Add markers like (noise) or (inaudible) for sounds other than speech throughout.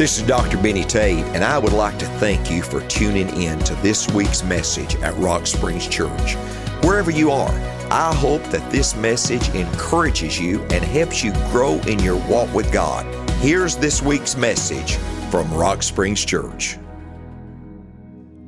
This is Dr. Benny Tate, and I would like to thank you for tuning in to this week's message at Rock Springs Church. Wherever you are, I hope that this message encourages you and helps you grow in your walk with God. Here's this week's message from Rock Springs Church.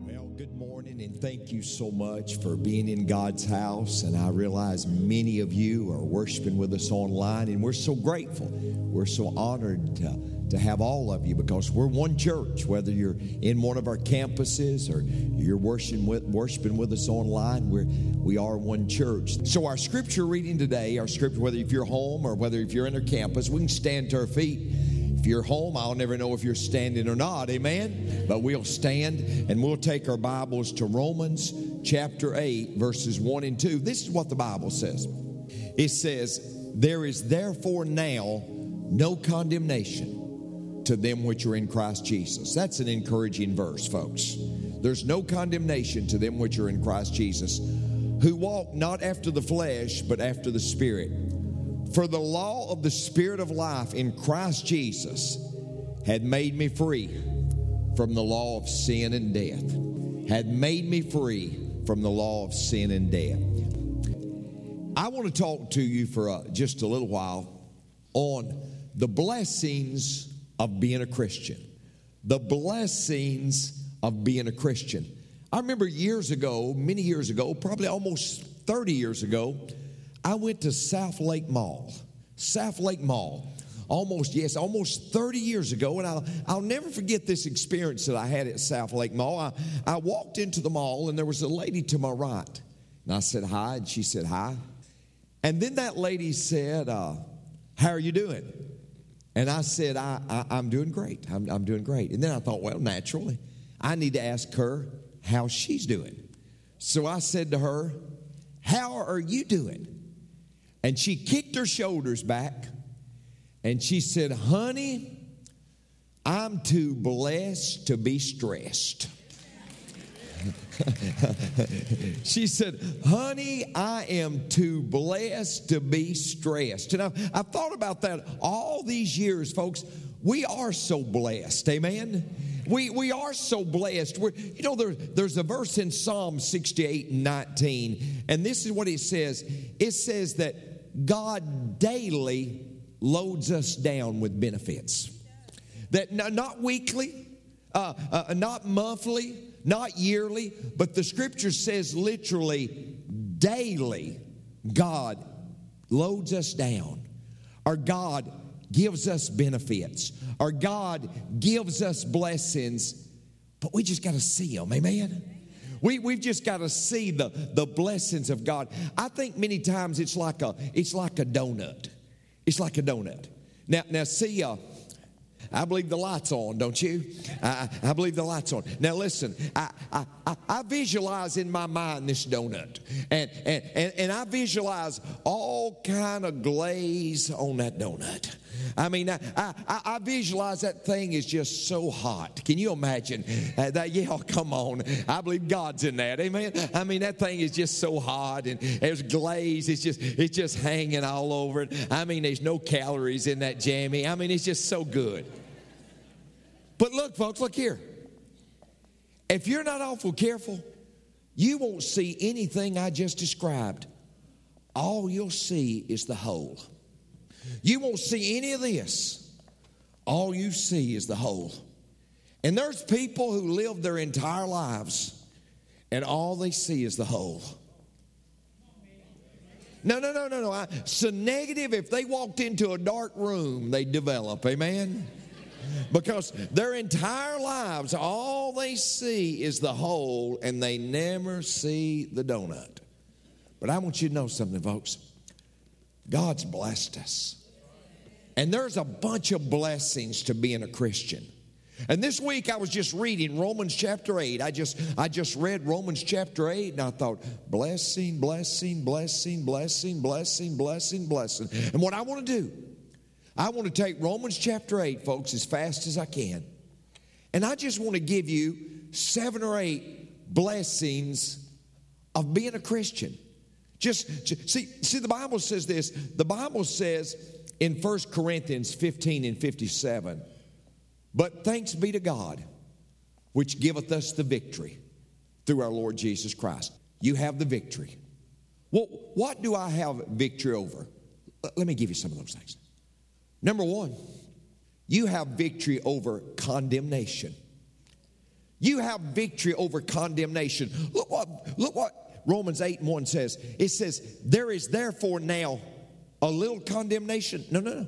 Well, good morning, and thank you so much for being in God's house. And I realize many of you are worshiping with us online, and we're so grateful. We're so honored to to have all of you because we're one church, whether you're in one of our campuses or you're worshiping with, worshiping with us online, we're, we are one church. So, our scripture reading today, our scripture, whether if you're home or whether if you're in our campus, we can stand to our feet. If you're home, I'll never know if you're standing or not, amen? But we'll stand and we'll take our Bibles to Romans chapter 8, verses 1 and 2. This is what the Bible says it says, There is therefore now no condemnation to them which are in Christ Jesus. That's an encouraging verse, folks. There's no condemnation to them which are in Christ Jesus, who walk not after the flesh, but after the Spirit. For the law of the Spirit of life in Christ Jesus had made me free from the law of sin and death, had made me free from the law of sin and death. I want to talk to you for uh, just a little while on the blessings of being a Christian. The blessings of being a Christian. I remember years ago, many years ago, probably almost 30 years ago, I went to South Lake Mall. South Lake Mall. Almost, yes, almost 30 years ago. And I'll, I'll never forget this experience that I had at South Lake Mall. I, I walked into the mall and there was a lady to my right. And I said hi, and she said hi. And then that lady said, uh, How are you doing? And I said, I, I, am doing great. I'm, I'm doing great. And then I thought, well, naturally, I need to ask her how she's doing. So I said to her, How are you doing? And she kicked her shoulders back and she said, Honey, I'm too blessed to be stressed. (laughs) she said, Honey, I am too blessed to be stressed. And I've, I've thought about that all these years, folks. We are so blessed. Amen. We, we are so blessed. We're, you know, there, there's a verse in Psalm 68 and 19, and this is what it says it says that God daily loads us down with benefits. That not weekly, uh, uh, not monthly, not yearly, but the scripture says literally daily, God loads us down. Our God gives us benefits. Our God gives us blessings, but we just got to see them. Amen. We, we've just got to see the, the blessings of God. I think many times it's like a it's like a donut. It's like a donut. Now, now see, uh, I believe the light's on, don't you? I, I believe the light's on. Now listen, I, I, I, visualize in my mind this donut, and, and, and, and I visualize all kind of glaze on that donut. I mean, I, I, I, visualize that thing is just so hot. Can you imagine uh, that? Yeah, (laughs) come on. I believe God's in that. Amen. I mean, that thing is just so hot and there's glaze. It's just, it's just hanging all over it. I mean, there's no calories in that jammy. I mean, it's just so good. But look, folks, look here. If you're not awful careful, you won't see anything I just described. All you'll see is the hole. You won't see any of this. All you see is the hole. And there's people who live their entire lives and all they see is the hole. No, no, no, no, no. I, so negative, if they walked into a dark room, they'd develop. Amen? Because their entire lives, all they see is the hole and they never see the donut. But I want you to know something, folks. God's blessed us. And there's a bunch of blessings to being a Christian. And this week I was just reading Romans chapter 8. I just I just read Romans chapter 8 and I thought blessing, blessing, blessing, blessing, blessing, blessing, blessing. And what I want to do I want to take Romans chapter 8, folks, as fast as I can. And I just want to give you seven or eight blessings of being a Christian. Just, just see, see, the Bible says this. The Bible says in 1 Corinthians 15 and 57, But thanks be to God, which giveth us the victory through our Lord Jesus Christ. You have the victory. Well, what do I have victory over? Let me give you some of those things. Number one, you have victory over condemnation. You have victory over condemnation. Look what, look what Romans 8 and 1 says. It says, There is therefore now a little condemnation. No, no, no.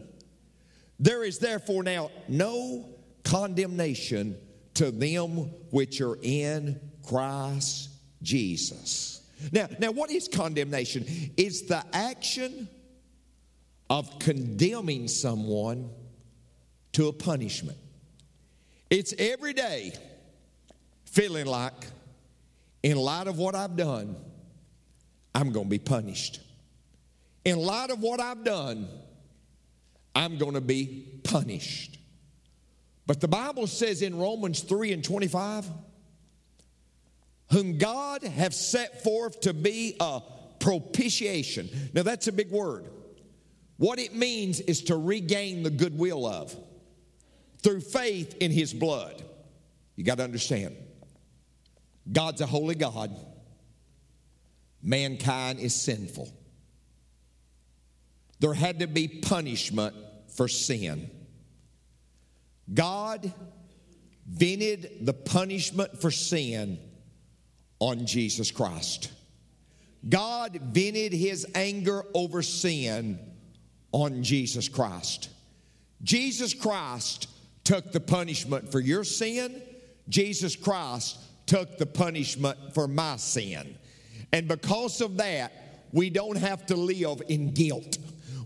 There is therefore now no condemnation to them which are in Christ Jesus. Now, now what is condemnation? It's the action of condemning someone to a punishment. It's every day feeling like, in light of what I've done, I'm going to be punished. In light of what I've done, I'm going to be punished. But the Bible says in Romans 3 and 25, whom God have set forth to be a propitiation. Now that's a big word. What it means is to regain the goodwill of through faith in his blood. You got to understand. God's a holy God. Mankind is sinful. There had to be punishment for sin. God vented the punishment for sin on Jesus Christ. God vented his anger over sin on Jesus Christ. Jesus Christ took the punishment for your sin. Jesus Christ took the punishment for my sin. And because of that, we don't have to live in guilt.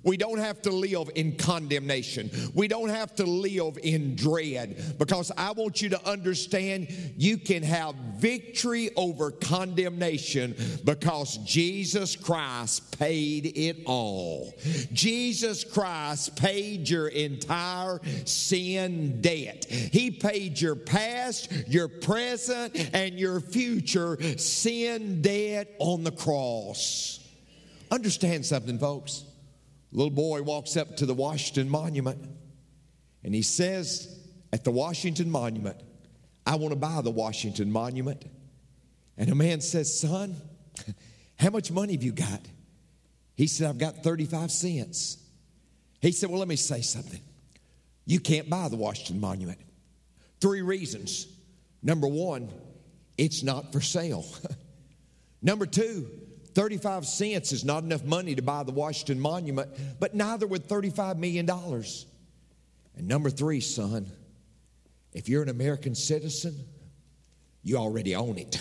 We don't have to live in condemnation. We don't have to live in dread because I want you to understand you can have victory over condemnation because Jesus Christ paid it all. Jesus Christ paid your entire sin debt. He paid your past, your present, and your future sin debt on the cross. Understand something, folks little boy walks up to the Washington Monument and he says at the Washington Monument, I want to buy the Washington Monument. And a man says, Son, how much money have you got? He said, I've got 35 cents. He said, Well, let me say something. You can't buy the Washington Monument. Three reasons. Number one, it's not for sale. (laughs) Number two, 35 cents is not enough money to buy the Washington Monument, but neither would $35 million. And number three, son, if you're an American citizen, you already own it.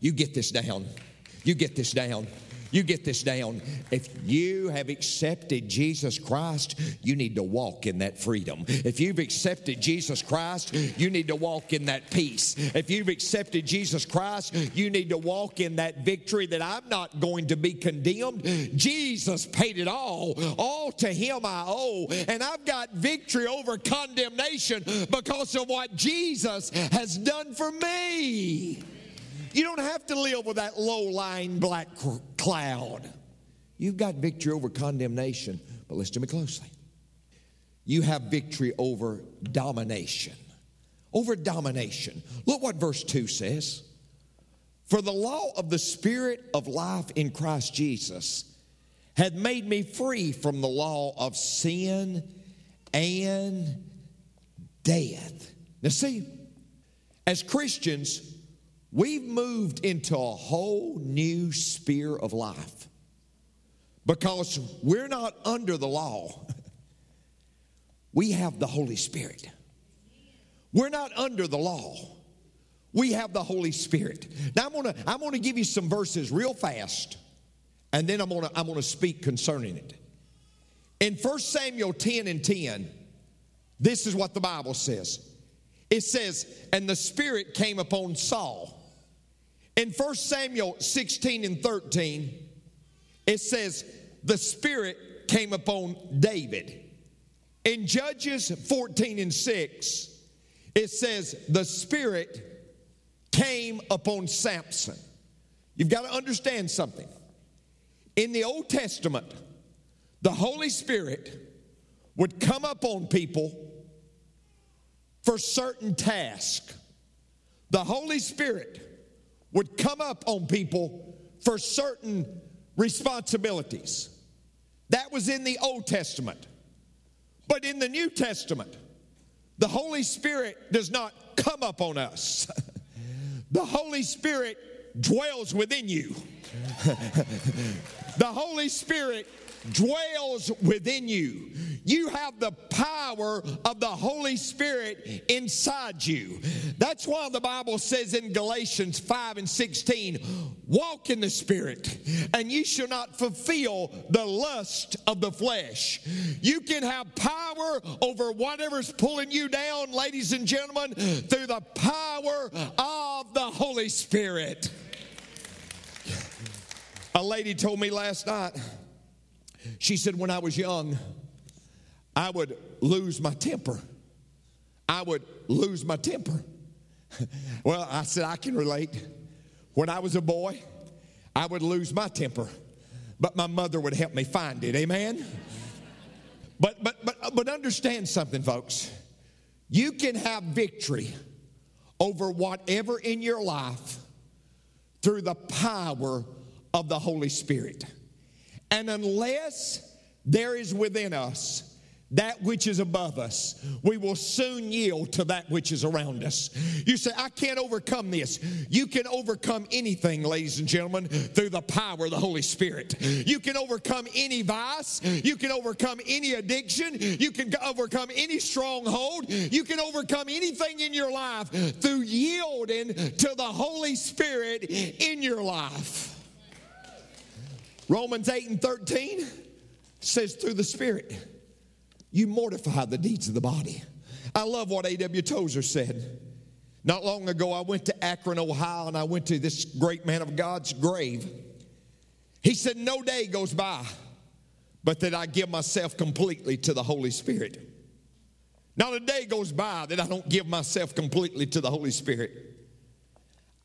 You get this down. You get this down. You get this down. If you have accepted Jesus Christ, you need to walk in that freedom. If you've accepted Jesus Christ, you need to walk in that peace. If you've accepted Jesus Christ, you need to walk in that victory that I'm not going to be condemned. Jesus paid it all. All to Him I owe. And I've got victory over condemnation because of what Jesus has done for me. You don't have to live with that low lying black cloud. You've got victory over condemnation, but listen to me closely. You have victory over domination. Over domination. Look what verse 2 says. For the law of the Spirit of life in Christ Jesus had made me free from the law of sin and death. Now, see, as Christians, We've moved into a whole new sphere of life because we're not under the law. (laughs) We have the Holy Spirit. We're not under the law. We have the Holy Spirit. Now I'm gonna I'm gonna give you some verses real fast, and then I'm gonna I'm gonna speak concerning it. In 1 Samuel 10 and 10, this is what the Bible says. It says, and the Spirit came upon Saul in 1 Samuel 16 and 13, it says, the Spirit came upon David. In Judges 14 and 6, it says, the Spirit came upon Samson. You've got to understand something. In the Old Testament, the Holy Spirit would come up on people for certain tasks. The Holy Spirit would come up on people for certain responsibilities. That was in the Old Testament. But in the New Testament, the Holy Spirit does not come up on us. (laughs) the Holy Spirit dwells within you. (laughs) the Holy Spirit dwells within you. You have the power of the Holy Spirit inside you. That's why the Bible says in Galatians 5 and 16, walk in the Spirit, and you shall not fulfill the lust of the flesh. You can have power over whatever's pulling you down, ladies and gentlemen, through the power of the Holy Spirit. A lady told me last night, she said, when I was young, I would lose my temper. I would lose my temper. (laughs) well, I said, I can relate. When I was a boy, I would lose my temper, but my mother would help me find it. Amen? (laughs) But, but, but, but understand something, folks. You can have victory over whatever in your life through the power of the Holy Spirit. And unless there is within us that which is above us, we will soon yield to that which is around us. You say, I can't overcome this. You can overcome anything, ladies and gentlemen, through the power of the Holy Spirit. You can overcome any vice. You can overcome any addiction. You can overcome any stronghold. You can overcome anything in your life through yielding to the Holy Spirit in your life. Romans 8 and 13 says, through the Spirit, you mortify the deeds of the body. I love what A.W. Tozer said. Not long ago, I went to Akron, Ohio, and I went to this great man of God's grave. He said, No day goes by but that I give myself completely to the Holy Spirit. Not a day goes by that I don't give myself completely to the Holy Spirit.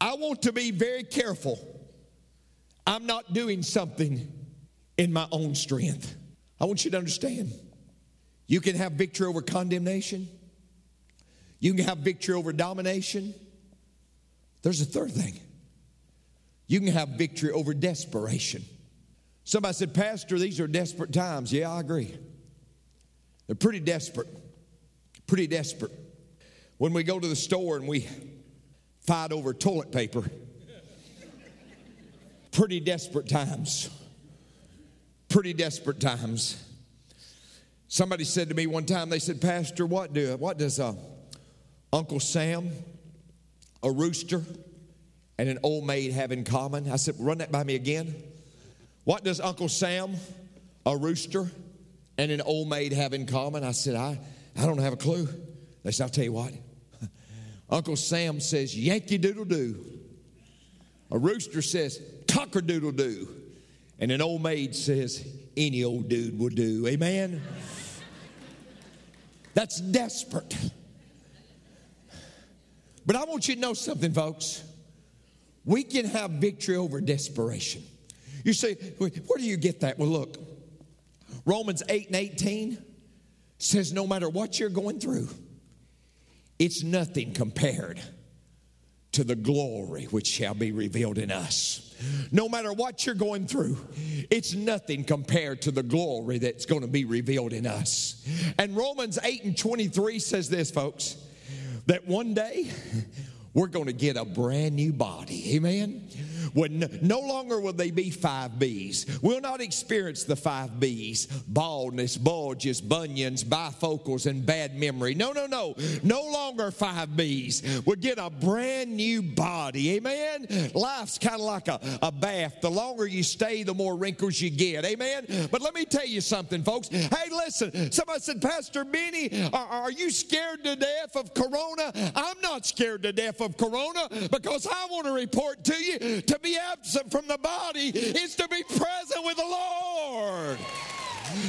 I want to be very careful I'm not doing something in my own strength. I want you to understand you can have victory over condemnation, you can have victory over domination. There's a third thing you can have victory over desperation. Somebody said, Pastor, these are desperate times. Yeah, I agree. They're pretty desperate. Pretty desperate. When we go to the store and we fight over toilet paper, pretty desperate times. Pretty desperate times. Somebody said to me one time, they said, Pastor, what do what does uh, Uncle Sam, a rooster, and an old maid have in common? I said, run that by me again. What does Uncle Sam, a rooster, and an old maid have in common? I said, I, I don't have a clue. They said, I'll tell you what. (laughs) Uncle Sam says, Yankee Doodle Doo. A rooster says, cocker doodle doo. And an old maid says, any old dude will do. Amen? That's desperate. But I want you to know something, folks. We can have victory over desperation. You say, where do you get that? Well, look, Romans 8 and 18 says no matter what you're going through, it's nothing compared to the glory which shall be revealed in us. No matter what you're going through, it's nothing compared to the glory that's going to be revealed in us. And Romans 8 and 23 says this, folks, that one day we're going to get a brand new body. Amen. When no longer will they be five B's. We'll not experience the five B's baldness, bulges, bunions, bifocals, and bad memory. No, no, no. No longer five B's. We'll get a brand new body. Amen. Life's kind of like a, a bath. The longer you stay, the more wrinkles you get. Amen. But let me tell you something, folks. Hey, listen. Somebody said, Pastor Benny, are, are you scared to death of Corona? I'm not scared to death of Corona because I want to report to you to be absent from the body is to be present with the Lord.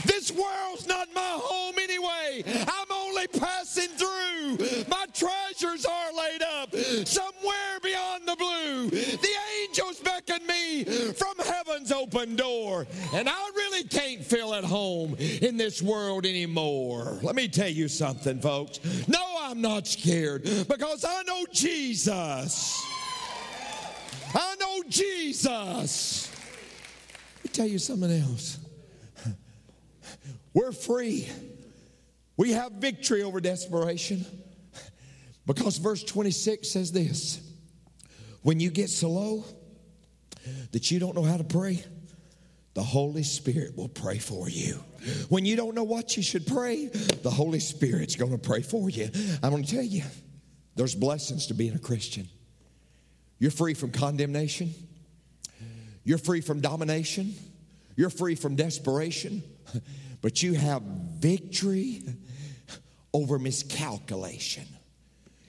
This world's not my home anyway. I'm only passing through. My treasures are laid up somewhere beyond the blue. The angels beckon me from heaven's open door. And I really can't feel at home in this world anymore. Let me tell you something, folks. No, I'm not scared because I know Jesus. Know Jesus. Let me tell you something else. We're free. We have victory over desperation because verse 26 says this When you get so low that you don't know how to pray, the Holy Spirit will pray for you. When you don't know what you should pray, the Holy Spirit's going to pray for you. I'm going to tell you, there's blessings to being a Christian. You're free from condemnation, you're free from domination, you're free from desperation, but you have victory over miscalculation.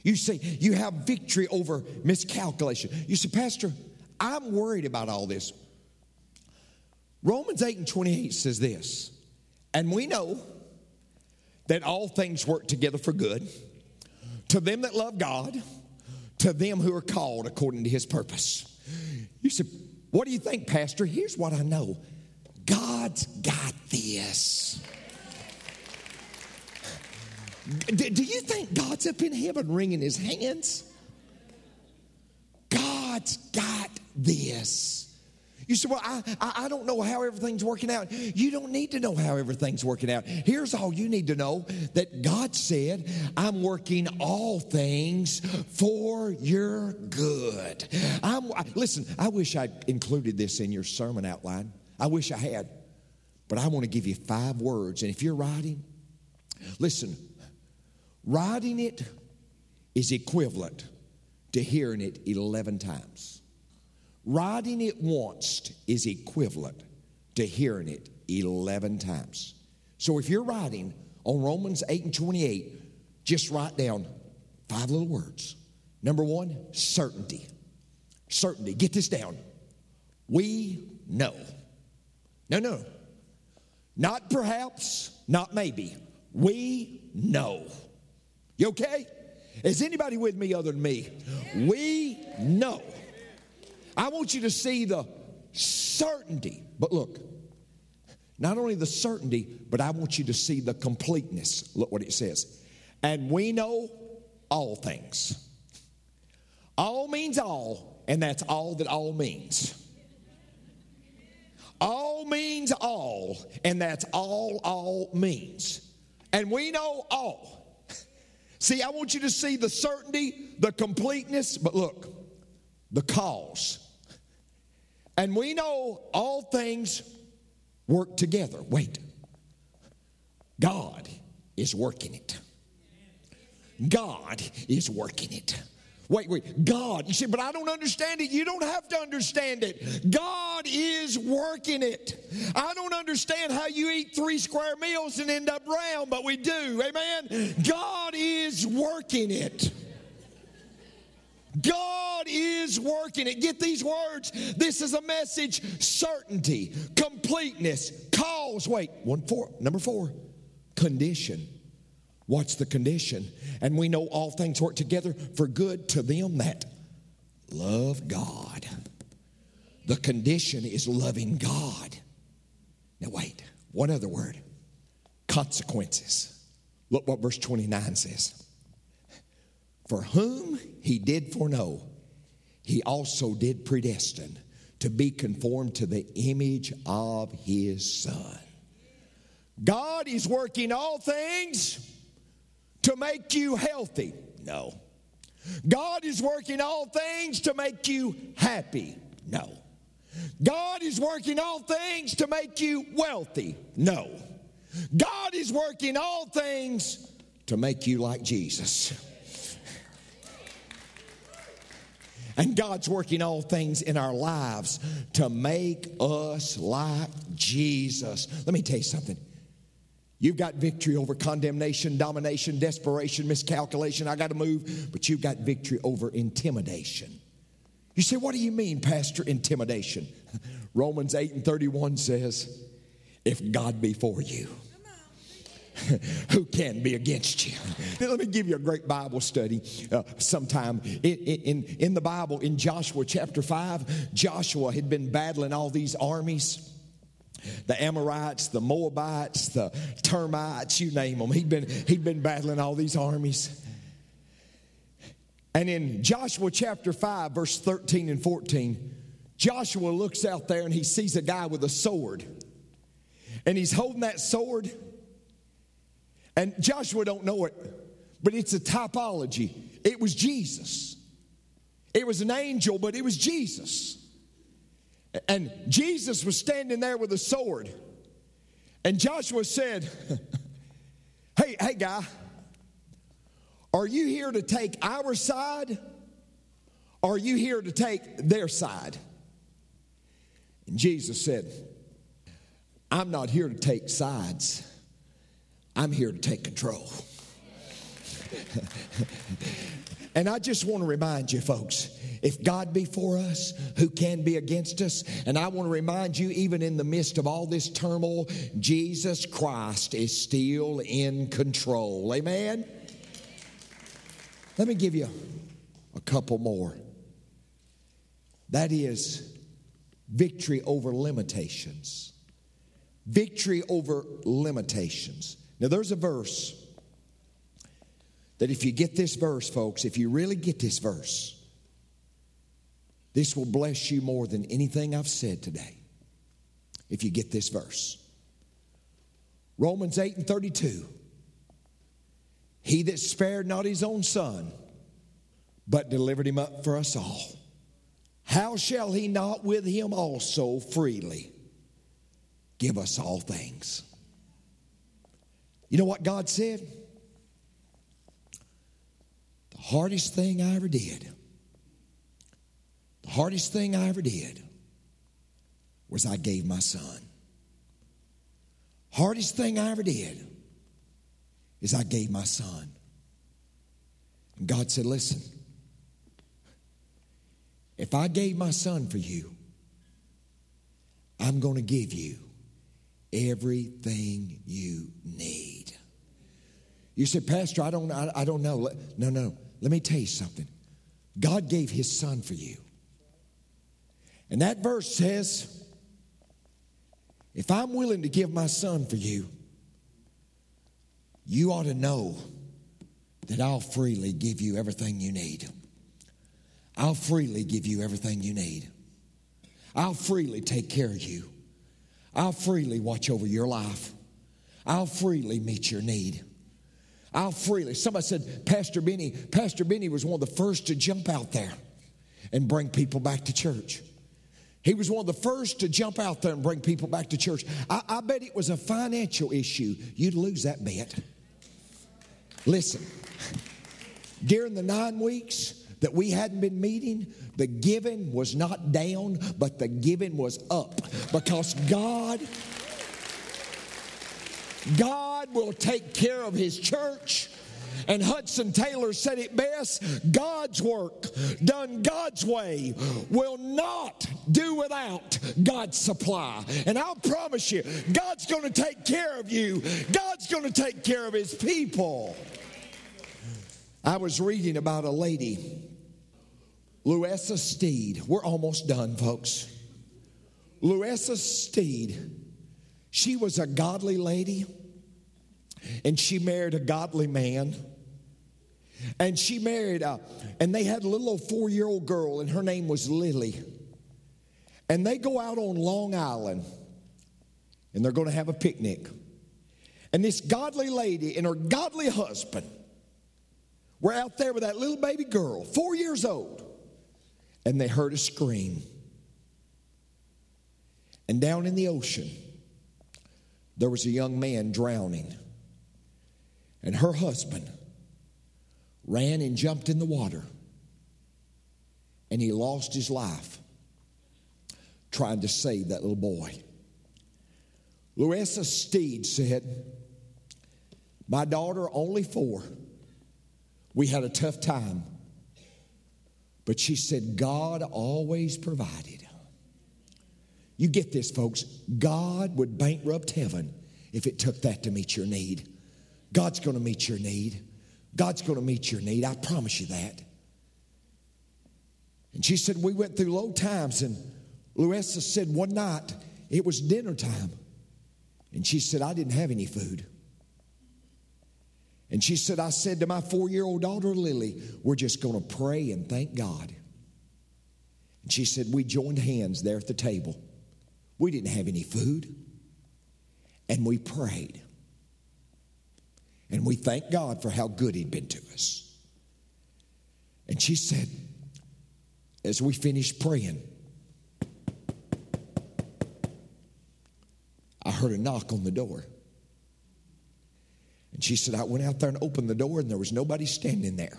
You say you have victory over miscalculation. You say, Pastor, I'm worried about all this. Romans 8 and 28 says this, and we know that all things work together for good to them that love God, to them who are called according to his purpose. You said, What do you think, Pastor? Here's what I know God's got this. Do, you think God's up in heaven wringing his hands? God's got this. You say, Well, I, I, don't know how everything's working out. You don't need to know how everything's working out. Here's all you need to know that God said, I'm working all things for your good. I'm, listen, I wish I'd included this in your sermon outline. I wish I had. But I want to give you five words. And if you're writing, listen, Writing it is equivalent to hearing it 11 times. Writing it once is equivalent to hearing it 11 times. So if you're writing on Romans 8 and 28, just write down five little words. Number one, certainty. Certainty. Get this down. We know. No, no. Not perhaps, not maybe. We know. You okay? Is anybody with me other than me? We know. I want you to see the certainty. But look, not only the certainty, but I want you to see the completeness. Look what it says. And we know all things. All means all, and that's all that all means. All means all, and that's all all means. And we know all. (laughs) See, I want you to see the certainty, the completeness, but look, the cause. And we know all things work together. Wait, God is working it. God is working it. Wait, wait, God. You say, but I don't understand it. You don't have to understand it. God is working it. I don't understand how you eat three square meals and end up round, but we do. Amen. God is working it. God is working it. Get these words. This is a message certainty, completeness, cause. Wait, one, four, number four, condition. What's the condition? And we know all things work together for good to them that love God. The condition is loving God. Now, wait, one other word consequences. Look what verse 29 says. For whom he did foreknow, he also did predestine to be conformed to the image of his son. God is working all things to make you healthy. No. God is working all things to make you happy. No. God is working all things to make you wealthy. No. God is working all things to make you like Jesus. And God's working all things in our lives to make us like Jesus. Let me tell you something. You've got victory over condemnation, domination, desperation, miscalculation. I got to move. But you've got victory over intimidation. You say, What do you mean, Pastor, intimidation? (laughs) Romans 8 and 31 says, If God be for you, (laughs) who can be against you? Now, let me give you a great Bible study uh, sometime. In, in, in the Bible, in Joshua chapter 5, Joshua had been battling all these armies. the Amorites, the Moabites, the termites, you name them. He'd been, he'd been battling all these armies. And in Joshua chapter 5, verse 13 and 14, Joshua looks out there and he sees a guy with a sword. And he's holding that sword. And Joshua don't know it, but it's a typology. It was Jesus. It was an angel, but it was Jesus. And Jesus was standing there with a sword. And Joshua said, (laughs) Hey, hey, guy, are you here to take our side? Or are you here to take their side? And Jesus said, I'm not here to take sides, I'm here to take control. and I just want to remind you, folks, if God be for us, who can be against us? And I want to remind you, even in the midst of all this turmoil, Jesus Christ is still in control. Amen? Let me give you a couple more. That is victory over limitations. Victory over limitations. Now, there's a verse that if you get this verse, folks, if you really get this verse, this will bless you more than anything I've said today if you get this verse. Romans 8 and 32. He that spared not his own son, but delivered him up for us all, how shall he not with him also freely give us all things? You know what God said? The hardest thing I ever did the hardest thing I ever did was I gave my son. Hardest thing I ever did is I gave my son. And God said, Listen, if I gave my son for you, I'm going to give you everything you need. You said, Pastor, I don't, I, I don't know. No, no. Let me tell you something. God gave his son for you. And that verse says, if I'm willing to give my son for you, you ought to know that I'll freely give you everything you need. I'll freely give you everything you need. I'll freely take care of you. I'll freely watch over your life. I'll freely meet your need. I'll freely. Somebody said, Pastor Benny, Pastor Benny was one of the first to jump out there and bring people back to church. He was one of the first to jump out there and bring people back to church. I, I bet it was a financial issue. You'd lose that bet. Listen, during the nine weeks that we hadn't been meeting, the giving was not down, but the giving was up because God. God will take care of His church. And Hudson Taylor said it best God's work, done God's way, will not do without God's supply. And I'll promise you, God's going to take care of you, God's going to take care of His people. I was reading about a lady, Louisa Steed. We're almost done, folks. Louisa Steed, she was a godly lady and she married a godly man. And she married, a, and they had a little four year old girl, and her name was Lily. And they go out on Long Island, and they're going to have a picnic. And this godly lady and her godly husband were out there with that little baby girl, four years old, and they heard a scream. And down in the ocean, there was a young man drowning. And her husband ran and jumped in the water. And he lost his life trying to save that little boy. Louisa Steed said, My daughter, only four, we had a tough time. But she said, God always provided. You get this, folks. God would bankrupt heaven if it took that to meet your need. God's going to meet your need. God's going to meet your need. I promise you that. And she said, We went through low times, and Louisa said, One night it was dinner time. And she said, I didn't have any food. And she said, I said to my four year old daughter, Lily, we're just going to pray and thank God. And she said, We joined hands there at the table. We didn't have any food. And we prayed. And we thanked God for how good He'd been to us. And she said, as we finished praying, I heard a knock on the door. And she said, I went out there and opened the door, and there was nobody standing there.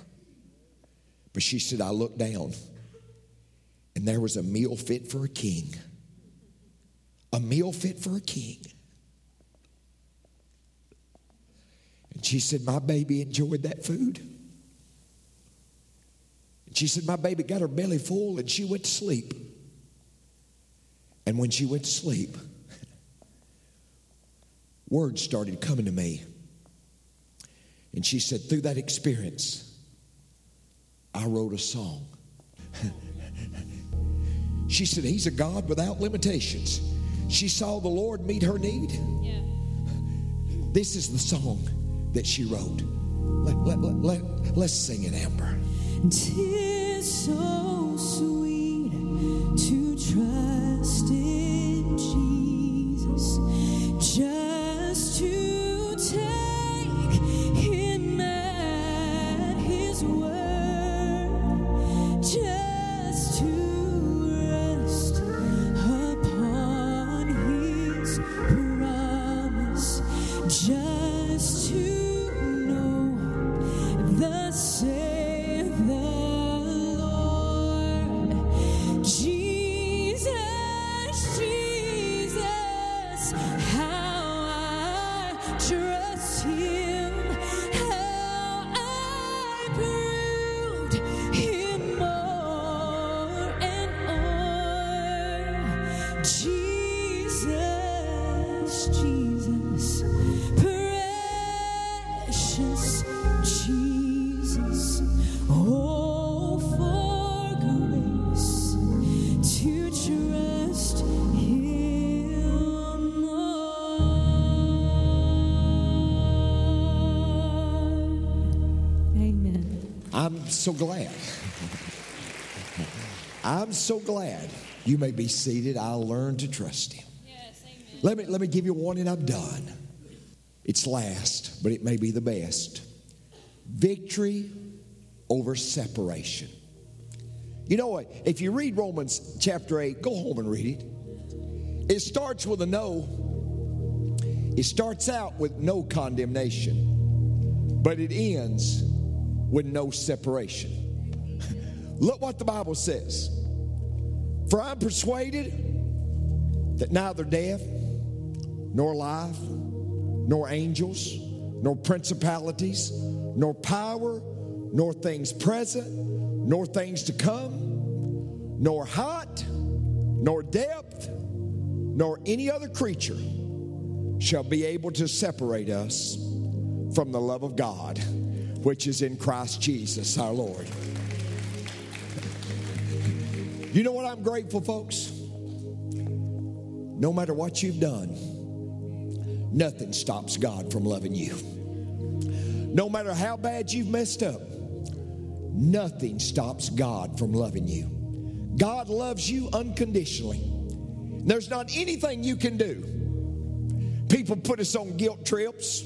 But she said, I looked down, and there was a meal fit for a king. A meal fit for a king. And she said, My baby enjoyed that food. And she said, My baby got her belly full and she went to sleep. And when she went to sleep, (laughs) words started coming to me. And she said, Through that experience, I wrote a song. (laughs) she said, He's a God without limitations. She saw the Lord meet her need. Yeah. This is the song that she wrote. Let, let, let, let, let's sing it, Amber. Tis so sweet to trust so glad. I'm so glad. You may be seated. I'll learn to trust Him. Yes, let, me, let me give you one and I'm done. It's last, but it may be the best. Victory over separation. You know what? If you read Romans chapter 8, go home and read it. It starts with a no. It starts out with no condemnation, but it ends with no separation. (laughs) Look what the Bible says. For I'm persuaded that neither death, nor life, nor angels, nor principalities, nor power, nor things present, nor things to come, nor height, nor depth, nor any other creature shall be able to separate us from the love of God which is in Christ Jesus our Lord. You know what I'm grateful, folks? No matter what you've done, nothing stops God from loving you. No matter how bad you've messed up, nothing stops God from loving you. God loves you unconditionally. There's not anything you can do. People put us on guilt trips.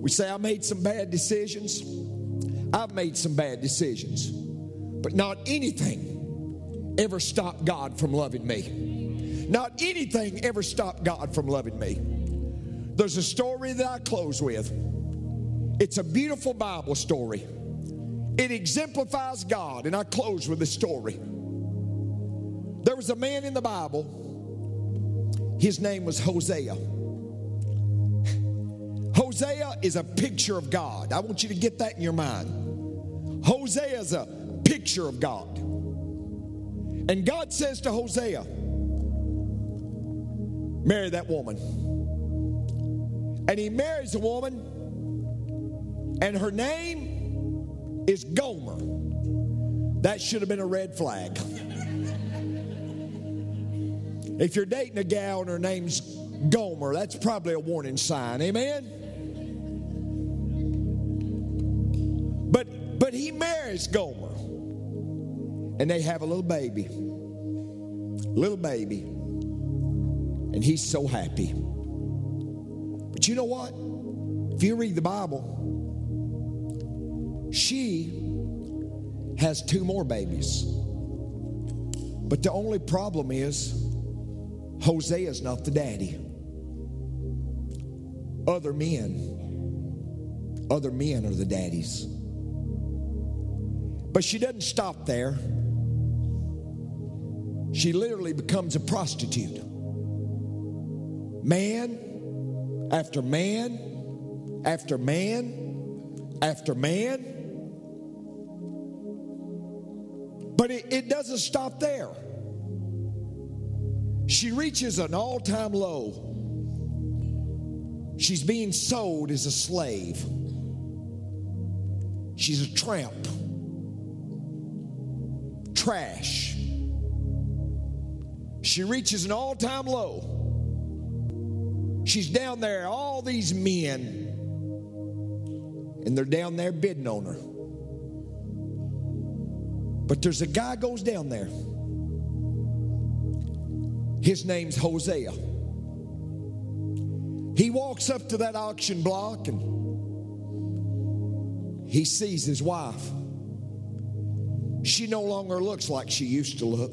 We say, I made some bad decisions. I've made some bad decisions. But not anything ever stopped God from loving me. Not anything ever stopped God from loving me. There's a story that I close with. It's a beautiful Bible story. It exemplifies God, and I close with this story. There was a man in the Bible, his name was Hosea. Hosea is a picture of God. I want you to get that in your mind. Hosea is a picture of God. And God says to Hosea, marry that woman. And he marries a woman, and her name is Gomer. That should have been a red flag. If you're dating a gal and her name's Gomer, that's probably a warning sign. Amen? Marries Gomer. And they have a little baby. Little baby. And he's so happy. But you know what? If you read the Bible, she has two more babies. But the only problem is Hosea's not the daddy. Other men, other men are the daddies. But she doesn't stop there. She literally becomes a prostitute. Man after man after man after man. But it, it doesn't stop there. She reaches an all time low. She's being sold as a slave. She's a tramp. Trash. She reaches an all time low. She's down there, all these men, and they're down there bidding on her. But there's a guy goes down there. His name's Hosea. He walks up to that auction block and he sees his wife. She no longer looks like she used to look.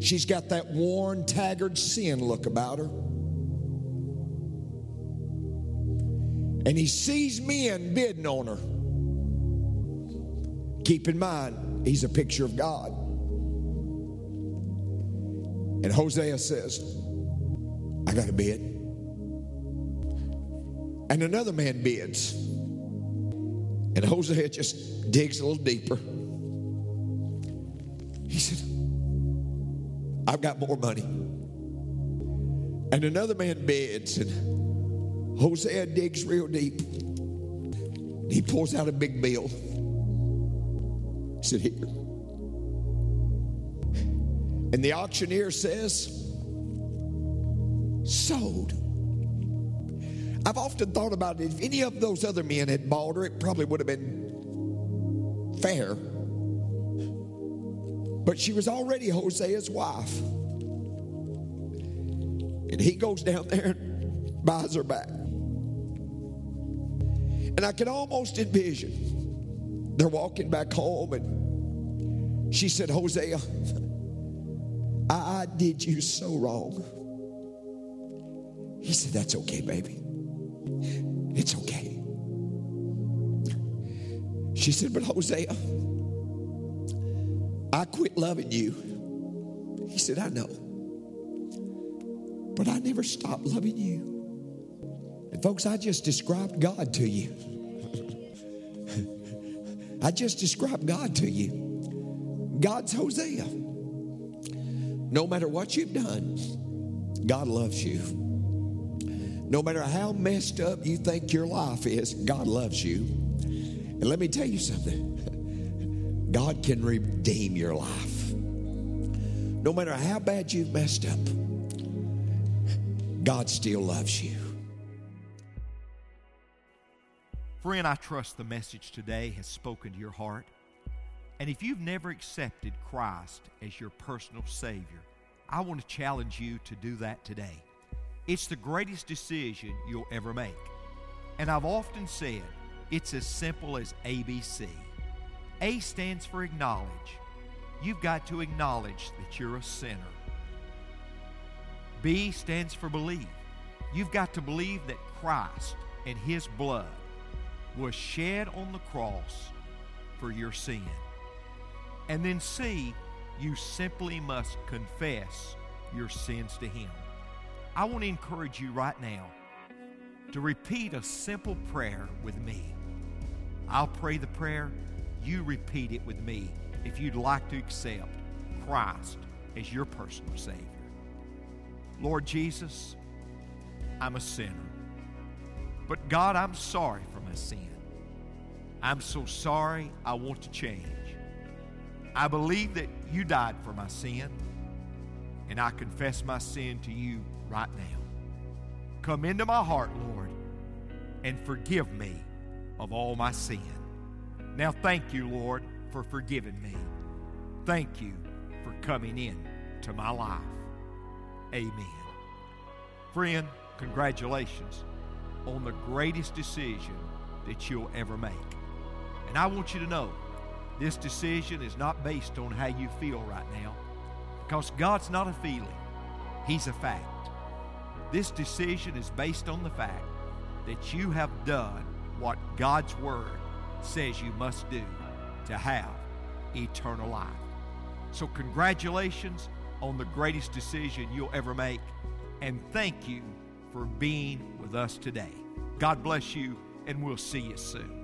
She's got that worn, taggart sin look about her. And he sees men bidding on her. Keep in mind, he's a picture of God. And Hosea says, I got a bid. And another man bids. And Hosea just digs a little deeper. He said, I've got more money. And another man bids, and Hosea digs real deep. He pulls out a big bill. He said, Here. And the auctioneer says, Sold. I've often thought about it. If any of those other men had bought her, it probably would have been fair. But she was already Hosea's wife. And he goes down (laughs) there and buys her back. And I can almost envision they're walking back home, and she said, Hosea, I, I did you so wrong. He said, That's okay, baby. It's okay. She said, But Hosea, I quit loving you. He said, I know. But I never stopped loving you. And folks, I just described God to you. (laughs) I just described God to you. God's Hosea. No matter what you've done, God loves you. No matter how messed up you think your life is, God loves you. And let me tell you something (laughs) God can redeem your life. No matter how bad you've messed up, God still loves you. Friend, I trust the message today has spoken to your heart. And if you've never accepted Christ as your personal Savior, I want to challenge you to do that today. It's the greatest decision you'll ever make. And I've often said it's as simple as ABC. A stands for acknowledge. You've got to acknowledge that you're a sinner. B stands for believe. You've got to believe that Christ and His blood was shed on the cross for your sin. And then C, you simply must confess your sins to Him. I want to encourage you right now to repeat a simple prayer with me. I'll pray the prayer, you repeat it with me if you'd like to accept Christ as your personal Savior. Lord Jesus, I'm a sinner. But God, I'm sorry for my sin. I'm so sorry I want to change. I believe that you died for my sin and I confess my sin to you right now. Come into my heart, Lord, and forgive me of all my sin. Now, thank you, Lord, for forgiving me. Thank you for coming in to my life. Amen. Friend, congratulations on the greatest decision that you'll ever make. And I want you to know this decision is not based on how you feel right now, because God's not a feeling, He's a fact. This decision is based on the fact that you have done what God's Word says you must do to have eternal life. So, congratulations on the greatest decision you'll ever make, and thank you for being with us today. God bless you, and we'll see you soon.